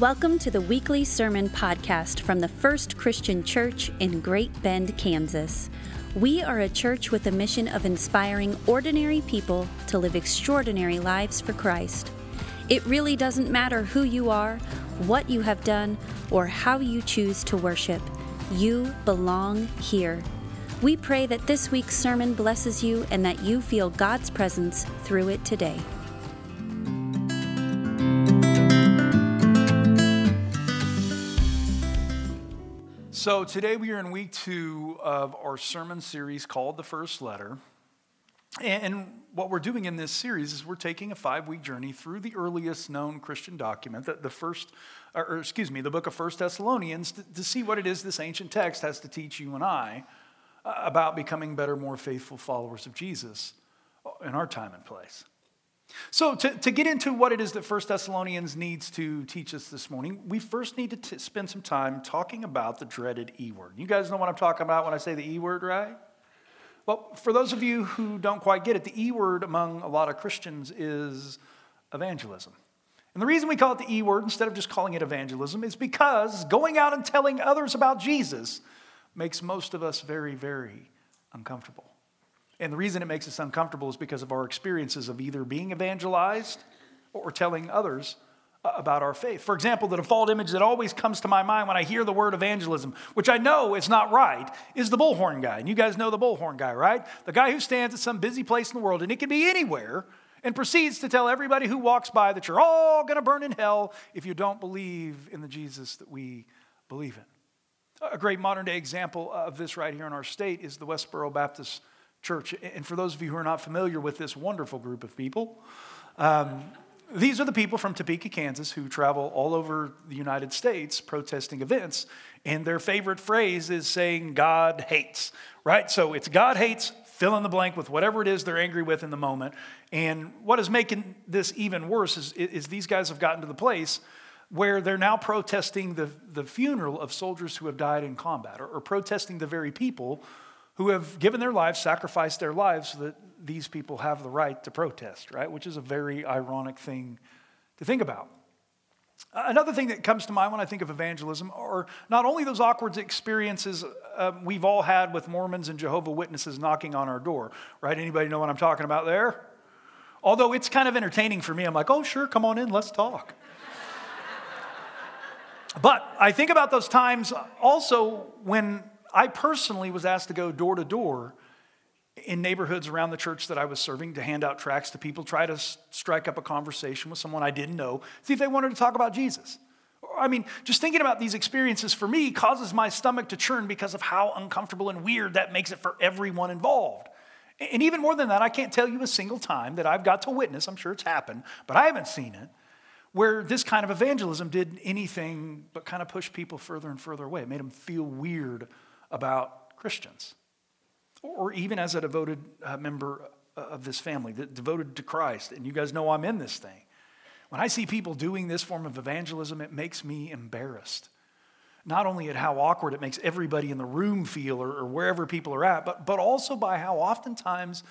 Welcome to the weekly sermon podcast from the First Christian Church in Great Bend, Kansas. We are a church with a mission of inspiring ordinary people to live extraordinary lives for Christ. It really doesn't matter who you are, what you have done, or how you choose to worship. You belong here. We pray that this week's sermon blesses you and that you feel God's presence through it today. So, today we are in week two of our sermon series called The First Letter. And what we're doing in this series is we're taking a five week journey through the earliest known Christian document, the, first, or, excuse me, the book of First Thessalonians, to, to see what it is this ancient text has to teach you and I uh, about becoming better, more faithful followers of Jesus in our time and place. So, to, to get into what it is that First Thessalonians needs to teach us this morning, we first need to t- spend some time talking about the dreaded E word. You guys know what I'm talking about when I say the E word, right? Well, for those of you who don't quite get it, the E word among a lot of Christians is evangelism. And the reason we call it the E word instead of just calling it evangelism is because going out and telling others about Jesus makes most of us very, very uncomfortable. And the reason it makes us uncomfortable is because of our experiences of either being evangelized or telling others uh, about our faith. For example, the default image that always comes to my mind when I hear the word evangelism, which I know is not right, is the bullhorn guy. And you guys know the bullhorn guy, right? The guy who stands at some busy place in the world, and it can be anywhere, and proceeds to tell everybody who walks by that you're all going to burn in hell if you don't believe in the Jesus that we believe in. A great modern day example of this right here in our state is the Westboro Baptist Church. And for those of you who are not familiar with this wonderful group of people, um, these are the people from Topeka, Kansas, who travel all over the United States protesting events. And their favorite phrase is saying, God hates, right? So it's God hates, fill in the blank with whatever it is they're angry with in the moment. And what is making this even worse is, is these guys have gotten to the place where they're now protesting the, the funeral of soldiers who have died in combat or, or protesting the very people who have given their lives, sacrificed their lives so that these people have the right to protest, right? Which is a very ironic thing to think about. Another thing that comes to mind when I think of evangelism are not only those awkward experiences uh, we've all had with Mormons and Jehovah Witnesses knocking on our door, right? Anybody know what I'm talking about there? Although it's kind of entertaining for me, I'm like, oh, sure, come on in, let's talk. but I think about those times also when I personally was asked to go door to door in neighborhoods around the church that I was serving to hand out tracts to people, try to strike up a conversation with someone I didn't know, see if they wanted to talk about Jesus. I mean, just thinking about these experiences for me causes my stomach to churn because of how uncomfortable and weird that makes it for everyone involved. And even more than that, I can't tell you a single time that I've got to witness, I'm sure it's happened, but I haven't seen it, where this kind of evangelism did anything but kind of push people further and further away. It made them feel weird about Christians, or even as a devoted uh, member uh, of this family, devoted to Christ. And you guys know I'm in this thing. When I see people doing this form of evangelism, it makes me embarrassed. Not only at how awkward it makes everybody in the room feel or, or wherever people are at, but, but also by how oftentimes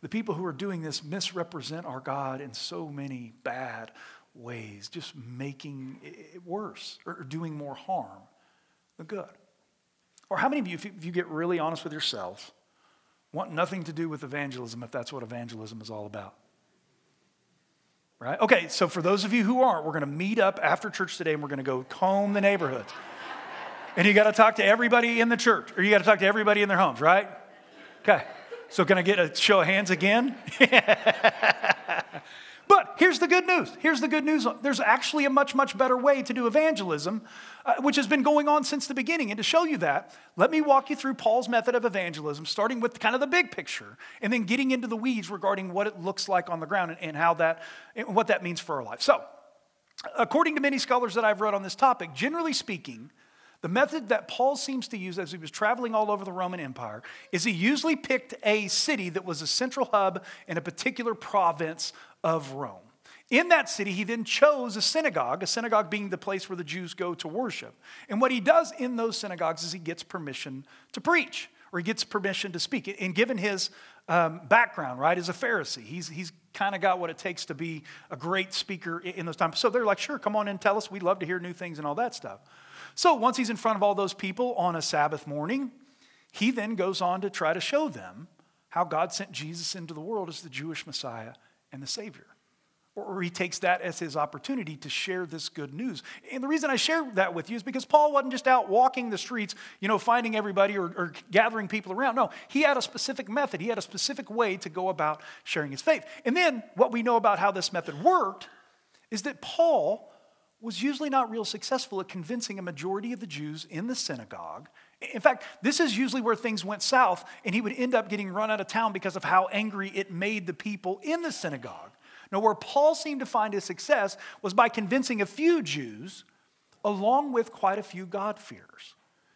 the people who are doing this misrepresent our God in so many bad ways, just making it worse or doing more harm than good. Or how many of you, if you get really honest with yourselves, want nothing to do with evangelism if that's what evangelism is all about? Right? Okay, so for those of you who aren't, we're going to meet up after church today and we're going to go comb the neighborhoods. and you got to talk to everybody in the church, or you got to talk to everybody in their homes, right? Okay. So, can I get a show of hands again? But here's the good news. Here's the good news. There's actually a much, much better way to do evangelism, uh, which has been going on since the beginning. And to show you that, let me walk you through Paul's method of evangelism, starting with kind of the big picture, and then getting into the weeds regarding what it looks like on the ground and, and how that, and what that means for our life. So, according to many scholars that I've read on this topic, generally speaking, the method that Paul seems to use as he was traveling all over the Roman Empire is he usually picked a city that was a central hub in a particular province of Rome. In that city, he then chose a synagogue, a synagogue being the place where the Jews go to worship. And what he does in those synagogues is he gets permission to preach or he gets permission to speak. And given his um, background, right, as a Pharisee. He's, he's kind of got what it takes to be a great speaker in those times. So they're like, sure, come on in, tell us. We'd love to hear new things and all that stuff. So once he's in front of all those people on a Sabbath morning, he then goes on to try to show them how God sent Jesus into the world as the Jewish Messiah and the Savior. Or he takes that as his opportunity to share this good news. And the reason I share that with you is because Paul wasn't just out walking the streets, you know, finding everybody or, or, gathering people around. No, he had a specific method, he had a specific way to go about sharing his faith. And then what we know about how this method worked is that Paul was usually not real successful at convincing a majority of the Jews in the synagogue. In fact, this is usually where things went south, and he would end up getting run out of town because of how angry it made the people in the synagogue. Now, where Paul seemed to find his success was by convincing a few Jews, along with quite a few God-fearers.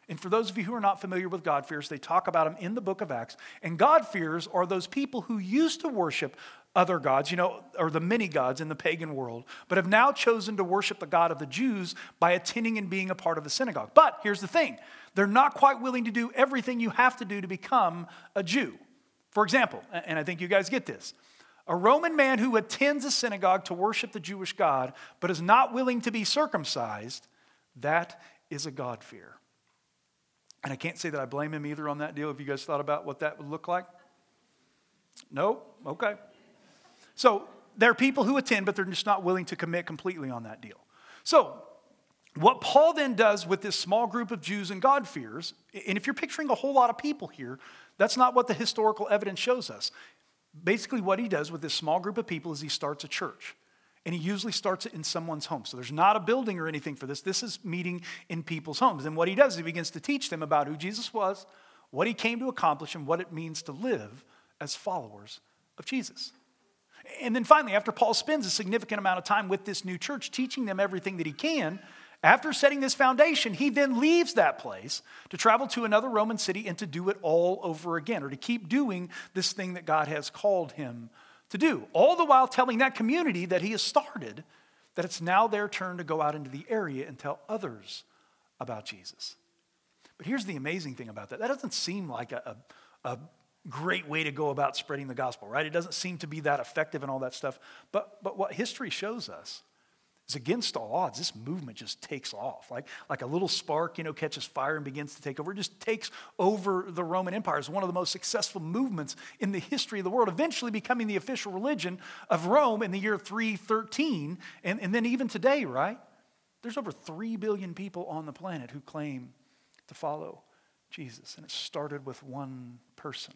And for those of you who are not familiar with God-fearers, they talk about them in the book of Acts. And God-fearers are those people who used to worship other gods, you know, or the many gods in the pagan world, but have now chosen to worship the God of the Jews by attending and being a part of the synagogue. But here's the thing they're not quite willing to do everything you have to do to become a Jew. For example, and I think you guys get this a Roman man who attends a synagogue to worship the Jewish God but is not willing to be circumcised, that is a God fear. And I can't say that I blame him either on that deal. Have you guys thought about what that would look like? No? Okay. So there are people who attend, but they're just not willing to commit completely on that deal. So, what Paul then does with this small group of Jews and God-fears, and if you're picturing a whole lot of people here, that's not what the historical evidence shows us basically what he does with this small group of people is he starts a church. And he usually starts it in someone's home. So there's not a building or anything for this. This is meeting in people's homes. And what he does is he begins to teach them about who Jesus was, what he came to accomplish, and what it means to live as followers of Jesus. And then finally, after Paul spends a significant amount of time with this new church, teaching them everything that he can, after setting this foundation, he then leaves that place to travel to another Roman city and to do it all over again, or to keep doing this thing that God has called him to do. All the while telling that community that he has started that it's now their turn to go out into the area and tell others about Jesus. But here's the amazing thing about that that doesn't seem like a, a, a great way to go about spreading the gospel, right? It doesn't seem to be that effective and all that stuff. But, but what history shows us is against all odds. This movement just takes off. Like, like a little spark, you know, catches fire and begins to take over. It just takes over the Roman Empire. It's one of the most successful movements in the history of the world, eventually becoming the official religion of Rome in the year 313. And, and then even today, right? There's over 3 billion people on the planet who claim to follow Jesus. And it started with one person,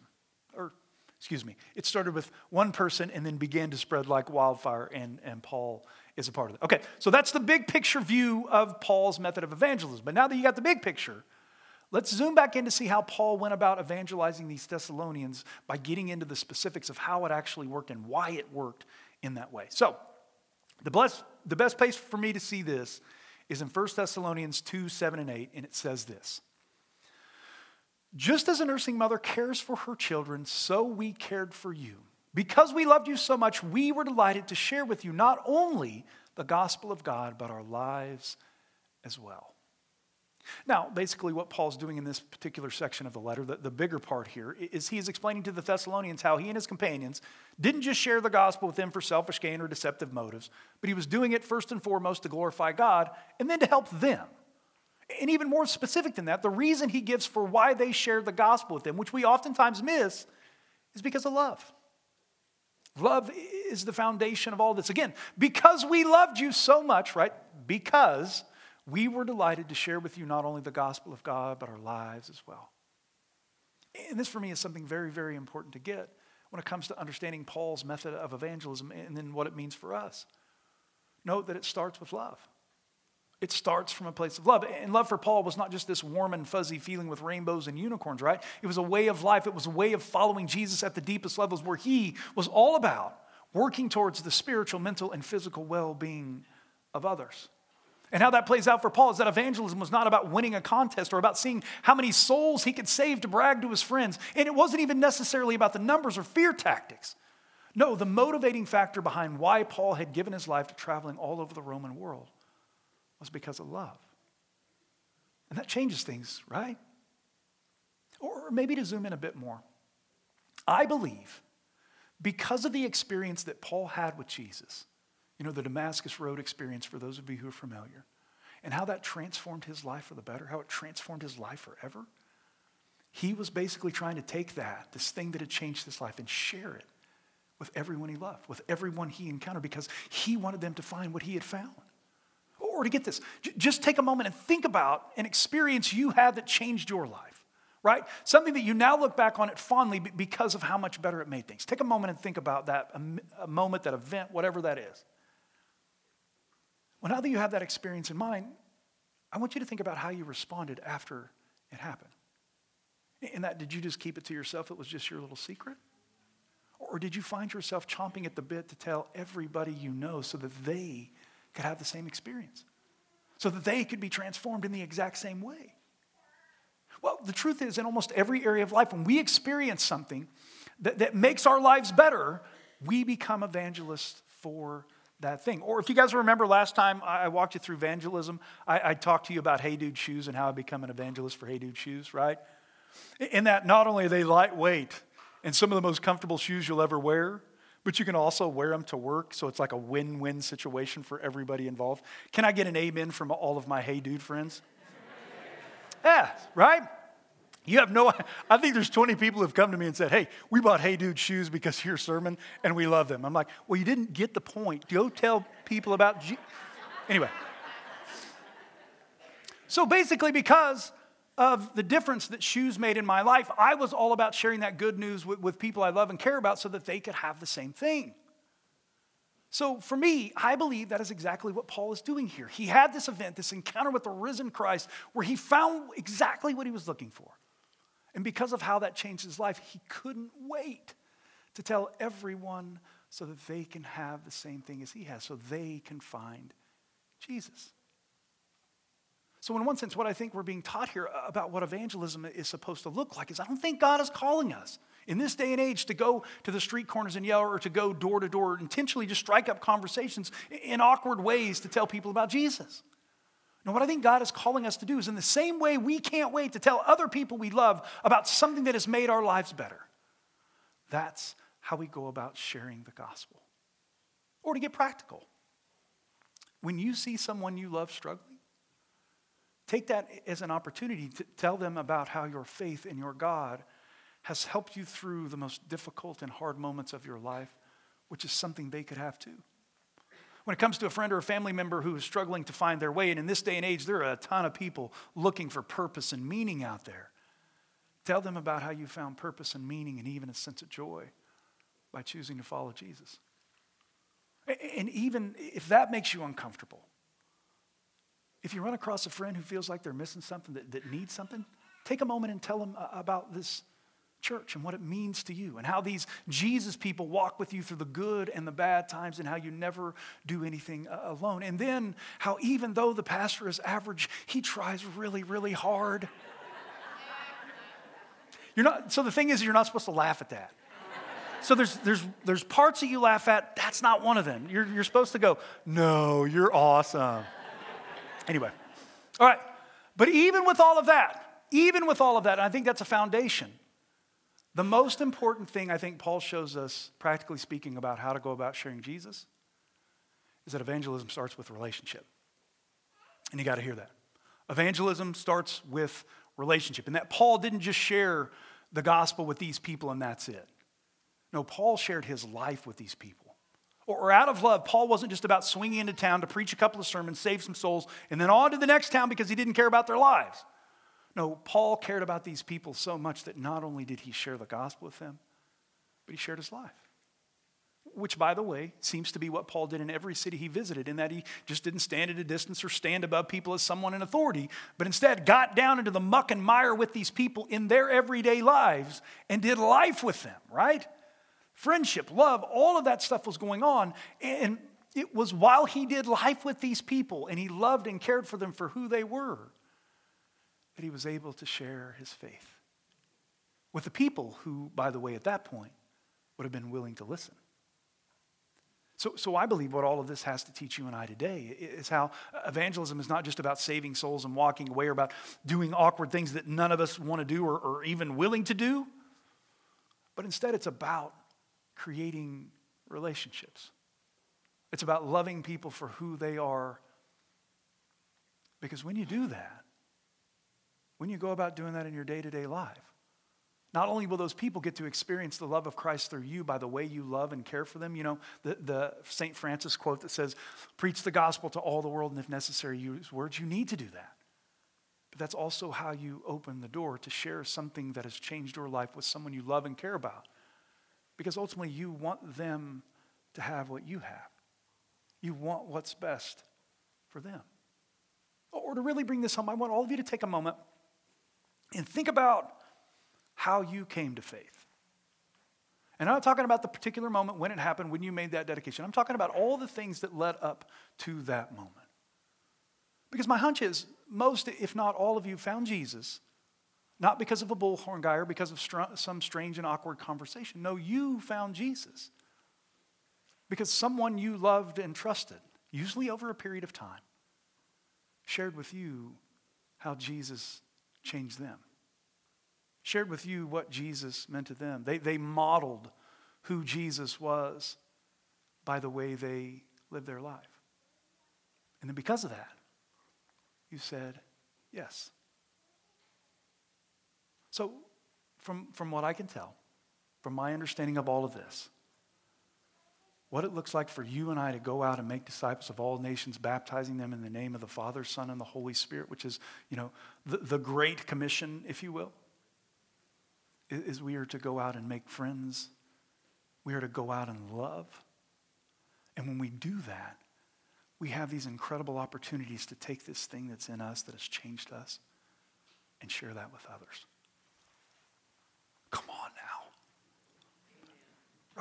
or excuse me, it started with one person and then began to spread like wildfire, and, and Paul is a part of it. Okay, so that's the big picture view of Paul's method of evangelism. But now that you got the big picture, let's zoom back in to see how Paul went about evangelizing these Thessalonians by getting into the specifics of how it actually worked and why it worked in that way. So, the, bless, the best place for me to see this is in 1 Thessalonians 2 7 and 8, and it says this. Just as a nursing mother cares for her children, so we cared for you. Because we loved you so much, we were delighted to share with you not only the gospel of God, but our lives as well. Now, basically, what Paul's doing in this particular section of the letter, the, the bigger part here, is he is explaining to the Thessalonians how he and his companions didn't just share the gospel with them for selfish gain or deceptive motives, but he was doing it first and foremost to glorify God and then to help them. And even more specific than that, the reason he gives for why they shared the gospel with them, which we oftentimes miss, is because of love. Love is the foundation of all this. Again, because we loved you so much, right? Because we were delighted to share with you not only the gospel of God, but our lives as well. And this for me is something very, very important to get when it comes to understanding Paul's method of evangelism and then what it means for us. Note that it starts with love. It starts from a place of love. And love for Paul was not just this warm and fuzzy feeling with rainbows and unicorns, right? It was a way of life. It was a way of following Jesus at the deepest levels where he was all about working towards the spiritual, mental, and physical well being of others. And how that plays out for Paul is that evangelism was not about winning a contest or about seeing how many souls he could save to brag to his friends. And it wasn't even necessarily about the numbers or fear tactics. No, the motivating factor behind why Paul had given his life to traveling all over the Roman world was because of love. And that changes things, right? Or maybe to zoom in a bit more. I believe because of the experience that Paul had with Jesus, you know, the Damascus Road experience for those of you who are familiar, and how that transformed his life for the better, how it transformed his life forever. He was basically trying to take that, this thing that had changed his life, and share it with everyone he loved, with everyone he encountered, because he wanted them to find what he had found. To get this, just take a moment and think about an experience you had that changed your life, right? Something that you now look back on it fondly because of how much better it made things. Take a moment and think about that, a moment, that event, whatever that is. Well, now that you have that experience in mind, I want you to think about how you responded after it happened. In that, did you just keep it to yourself? It was just your little secret? Or did you find yourself chomping at the bit to tell everybody you know so that they could have the same experience? So that they could be transformed in the exact same way? Well, the truth is, in almost every area of life, when we experience something that, that makes our lives better, we become evangelists for that thing. Or if you guys remember last time I walked you through evangelism, I, I talked to you about Hey Dude shoes and how I become an evangelist for Hey Dude shoes, right? In that not only are they lightweight and some of the most comfortable shoes you'll ever wear, but you can also wear them to work, so it's like a win win situation for everybody involved. Can I get an amen from all of my Hey Dude friends? yeah, right? You have no, I think there's 20 people who've come to me and said, Hey, we bought Hey Dude shoes because of your sermon and we love them. I'm like, Well, you didn't get the point. Go tell people about, G-. anyway. So basically, because of the difference that shoes made in my life, I was all about sharing that good news with, with people I love and care about so that they could have the same thing. So for me, I believe that is exactly what Paul is doing here. He had this event, this encounter with the risen Christ, where he found exactly what he was looking for. And because of how that changed his life, he couldn't wait to tell everyone so that they can have the same thing as he has, so they can find Jesus. So, in one sense, what I think we're being taught here about what evangelism is supposed to look like is I don't think God is calling us in this day and age to go to the street corners and yell or to go door to door, intentionally just strike up conversations in awkward ways to tell people about Jesus. Now, what I think God is calling us to do is in the same way we can't wait to tell other people we love about something that has made our lives better. That's how we go about sharing the gospel. Or to get practical, when you see someone you love struggling, take that as an opportunity to tell them about how your faith in your God has helped you through the most difficult and hard moments of your life, which is something they could have too. When it comes to a friend or a family member who is struggling to find their way, and in this day and age, there are a ton of people looking for purpose and meaning out there. Tell them about how you found purpose and meaning and even a sense of joy by choosing to follow Jesus. And even if that makes you uncomfortable, if you run across a friend who feels like they're missing something, that, that needs something, take a moment and tell them about this church and what it means to you, and how these Jesus people walk with you through the good and the bad times, and how you never do anything uh, alone. And then how, even though the pastor is average, he tries really, really hard. You're not, so the thing is, you're not supposed to laugh at that. So there's, there's, there's parts that you laugh at, that's not one of them. You're, you're supposed to go, no, you're awesome. Anyway, all right. But even with all of that, even with all of that, I think that's a foundation. The most important thing I think Paul shows us, practically speaking, about how to go about sharing Jesus is that evangelism starts with relationship. And you got to hear that. Evangelism starts with relationship. And that Paul didn't just share the gospel with these people and that's it. No, Paul shared his life with these people. Or, out of love, Paul wasn't just about swinging into town to preach a couple of sermons, save some souls, and then on to the next town because he didn't care about their lives. No, Paul cared about these people so much that not only did he share the gospel with them, but he shared his life. Which, by the way, seems to be what Paul did in every city he visited, in that he just didn't stand at a distance or stand above people as someone in authority, but instead got down into the muck and mire with these people in their everyday lives and did life with them, right? Friendship, love, all of that stuff was going on. And it was while he did life with these people and he loved and cared for them for who they were that he was able to share his faith with the people who, by the way, at that point would have been willing to listen. So, so I believe what all of this has to teach you and I today is how evangelism is not just about saving souls and walking away or about doing awkward things that none of us want to do or, or even willing to do, but instead it's about creating relationships. It's about loving people for who they are. Because when you do that, when you go about doing that in your day to day life, not only will those people get to experience the love of Christ through you by the way you love and care for them, you know, the, the St. Francis quote that says, preach the gospel to all the world, and if necessary, use words. You need to do that. But that's also how you open the door to share something that has changed your life with someone you love and care about. Because ultimately, you want them to have what you have. You want what's best for them. Or to really bring this home, I want all of you to take a moment and think about how you came to faith. And I'm not talking about the particular moment when it happened, when you made that dedication. I'm talking about all the things that led up to that moment. Because my hunch is most, if not all of you, found Jesus not because of a bullhorn guy or because of str- some strange and awkward conversation. No, you found Jesus because someone you loved and trusted, usually over a period of time, shared with you how Jesus changed them shared with you what Jesus meant to them. They, they modeled who Jesus was by the way they lived their life. And then because of that, you said, yes. So, from, from what I can tell, from my understanding of all of this, what it looks like for you and I to go out and make disciples of all nations, baptizing them in the name of the Father, Son, and the Holy Spirit, which is, you know, the, the Great Commission, if you will is we are to go out and make friends. We are to go out and love. And when we do that, we have these incredible opportunities to take this thing that's in us that has changed us and share that with others. Come on now.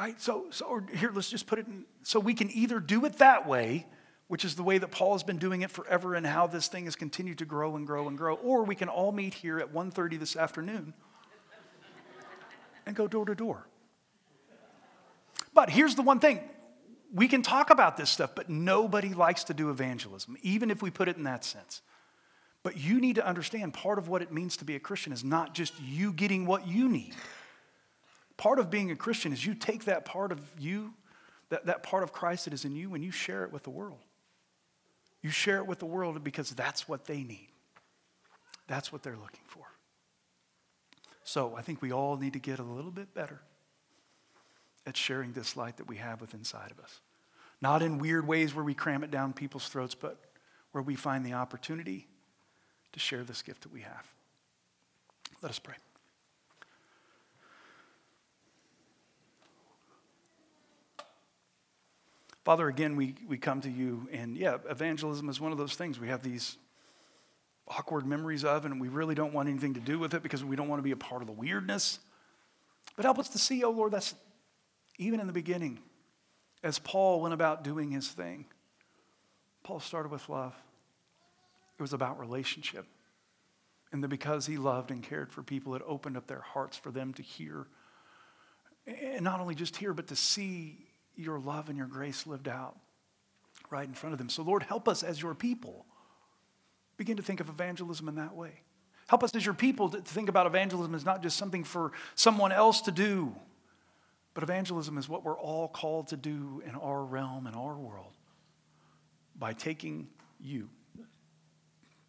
Right? So, so here, let's just put it in. So we can either do it that way, which is the way that Paul has been doing it forever and how this thing has continued to grow and grow and grow, or we can all meet here at 1.30 this afternoon and go door to door. But here's the one thing we can talk about this stuff, but nobody likes to do evangelism, even if we put it in that sense. But you need to understand part of what it means to be a Christian is not just you getting what you need. Part of being a Christian is you take that part of you, that, that part of Christ that is in you, and you share it with the world. You share it with the world because that's what they need. That's what they're looking for. So I think we all need to get a little bit better at sharing this light that we have within inside of us. Not in weird ways where we cram it down people's throats, but where we find the opportunity to share this gift that we have. Let us pray. Father, again, we, we come to you, and yeah, evangelism is one of those things. We have these awkward memories of, and we really don't want anything to do with it because we don't want to be a part of the weirdness. But help us to see, oh Lord, that's even in the beginning, as Paul went about doing his thing. Paul started with love, it was about relationship. And that because he loved and cared for people, it opened up their hearts for them to hear. And not only just hear, but to see your love and your grace lived out right in front of them. So, Lord, help us as your people Begin to think of evangelism in that way. Help us as your people to think about evangelism as not just something for someone else to do, but evangelism is what we're all called to do in our realm, in our world, by taking you,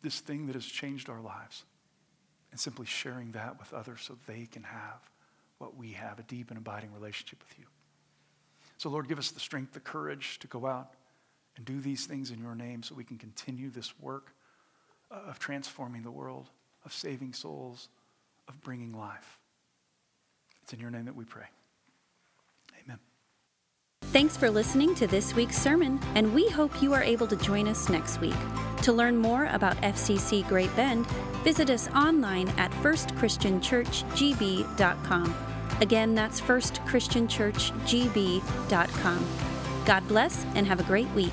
this thing that has changed our lives, and simply sharing that with others so they can have what we have a deep and abiding relationship with you. So, Lord, give us the strength, the courage to go out and do these things in your name so we can continue this work of transforming the world, of saving souls, of bringing life. It's in your name that we pray. Thanks for listening to this week's sermon, and we hope you are able to join us next week. To learn more about FCC Great Bend, visit us online at firstchristianchurchgb.com. Again, that's firstchristianchurchgb.com. God bless and have a great week.